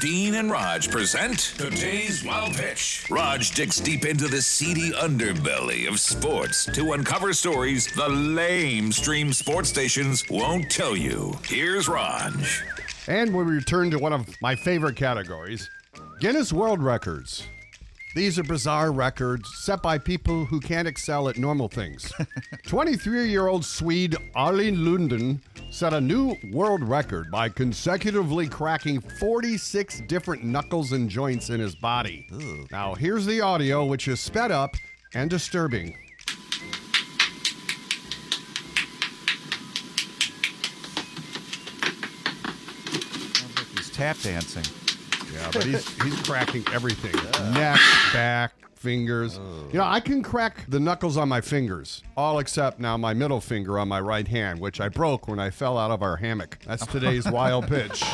Dean and Rog present today's Wild Pitch. Rog digs deep into the seedy underbelly of sports to uncover stories the lame stream sports stations won't tell you. Here's Rog. And we return to one of my favorite categories Guinness World Records. These are bizarre records set by people who can't excel at normal things. 23 year old Swede Arlene Lunden set a new world record by consecutively cracking 46 different knuckles and joints in his body. Now, here's the audio, which is sped up and disturbing. Sounds like he's tap dancing. Yeah, but he's he's cracking everything. Neck, back, fingers. Oh. You know, I can crack the knuckles on my fingers, all except now my middle finger on my right hand, which I broke when I fell out of our hammock. That's today's wild pitch.